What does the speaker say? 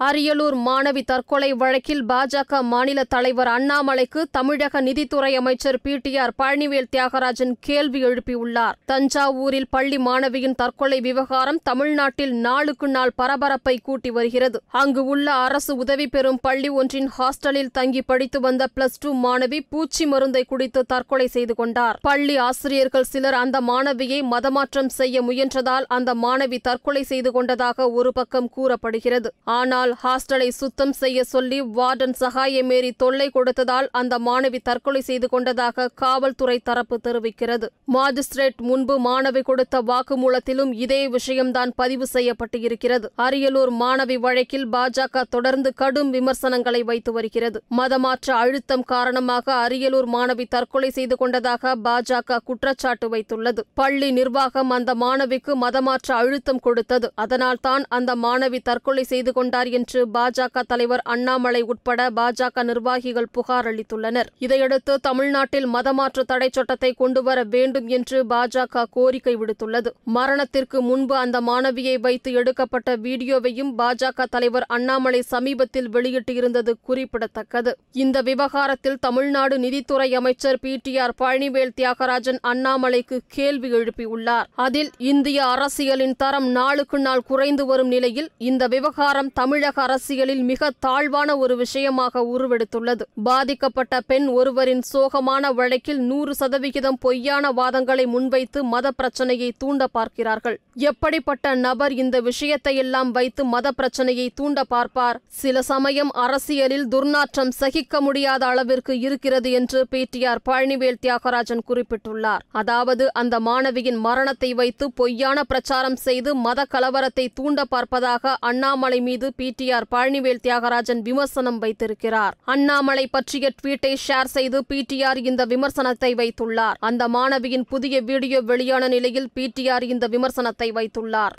அரியலூர் மாணவி தற்கொலை வழக்கில் பாஜக மாநில தலைவர் அண்ணாமலைக்கு தமிழக நிதித்துறை அமைச்சர் பிடிஆர் பழனிவேல் தியாகராஜன் கேள்வி எழுப்பியுள்ளார். தஞ்சாவூரில் பள்ளி மாணவியின் தற்கொலை விவகாரம் தமிழ்நாட்டில் நாளுக்கு நாள் பரபரப்பை கூட்டி வருகிறது. அங்கு உள்ள அரசு உதவி பெறும் பள்ளி ஒன்றின் ஹாஸ்டலில் தங்கி படித்து வந்த பிளஸ் டூ மாணவி பூச்சி மருந்தை குடித்து தற்கொலை செய்து கொண்டார். பள்ளி ஆசிரியர்கள் சிலர் அந்த மாணவியை மதமாற்றம் செய்ய முயன்றதால் அந்த மாணவி தற்கொலை செய்து கொண்டதாக ஒரு பக்கம் கூறப்படுகிறது. ஆனால் ஹாஸ்டலை சுத்தம் செய்ய சொல்லி வார்டன் சகாயமேரி தொல்லை கொடுத்ததால் அந்த மாணவி தற்கொலை செய்து கொண்டதாக காவல்துறை தரப்பு தெரிவிக்கிறது. மாஜிஸ்ட்ரேட் முன்பு மாணவி கொடுத்த வாக்குமூலத்திலும் இதே விஷயம்தான் பதிவு செய்யப்பட்டு இருக்கிறது அரியலூர் மாணவி வழக்கில் பாஜக தொடர்ந்து கடும் விமர்சனங்களை வைத்து வருகிறது. மதமாற்ற அழுத்தம் காரணமாக அரியலூர் மாணவி தற்கொலை செய்து கொண்டதாக பாஜக குற்றச்சாட்டு வைத்துள்ளது. பள்ளி நிர்வாகம் அந்த மாணவிக்கு மதமாற்ற அழுத்தம் கொடுத்தது. அதனால்தான் அந்த மாணவி தற்கொலை செய்து கொண்டார் என்று பாஜக தலைவர் அண்ணாமலை உட்பட பாஜக நிர்வாகிகள் புகார் அளித்துள்ளனர். இதையடுத்து தமிழ்நாட்டில் மதமாற்ற தடை சட்டத்தை கொண்டுவர வேண்டும் என்று பாஜக கோரிக்கை விடுத்துள்ளது. மரணத்திற்கு முன்பு அந்த மாணவியை வைத்து எடுக்கப்பட்ட வீடியோவையும் பாஜக தலைவர் அண்ணாமலை சமீபத்தில் வெளியிட்டிருந்தது குறிப்பிடத்தக்கது. இந்த விவகாரத்தில் தமிழ்நாடு நிதித்துறை அமைச்சர் P. T. R. Palanivel Thiagarajan அண்ணாமலைக்கு கேள்வி எழுப்பியுள்ளார். அதில் இந்திய அரசியலின் தரம் நாளுக்கு நாள் குறைந்து வரும் நிலையில் இந்த விவகாரம் தமிழ் தமிழக அரசியலில் மிக தாழ்வான ஒரு விஷயமாக உருவெடுத்துள்ளது. பாதிக்கப்பட்ட பெண் ஒருவரின் சோகமான வழக்கில் நூறு சதவிகிதம் பொய்யான வாதங்களை முன்வைத்து மத பிரச்சனையை தூண்ட பார்க்கிறார்கள். எப்படிப்பட்ட நபர் இந்த விஷயத்தையெல்லாம் வைத்து மத பிரச்சனையை தூண்ட பார்ப்பார்? சில சமயம் அரசியலில் துர்நாற்றம் சகிக்க முடியாத அளவிற்கு இருக்கிறது என்று பிடிஆர் பழனிவேல் தியாகராஜன் குறிப்பிட்டுள்ளார். அதாவது அந்த மாணவியின் மரணத்தை வைத்து பொய்யான பிரச்சாரம் செய்து மத கலவரத்தை தூண்ட பார்ப்பதாக அண்ணாமலை மீது பி. பிடிஆர் பழனிவேல் தியாகராஜன் விமர்சனம் வைத்திருக்கிறார். அண்ணாமலை பற்றிய ட்வீட்டை ஷேர் செய்து பிடிஆர் இந்த விமர்சனத்தை வைத்துள்ளார். அந்த மாணவியின் புதிய வீடியோ வெளியான நிலையில் பிடிஆர் இந்த விமர்சனத்தை வைத்துள்ளார்.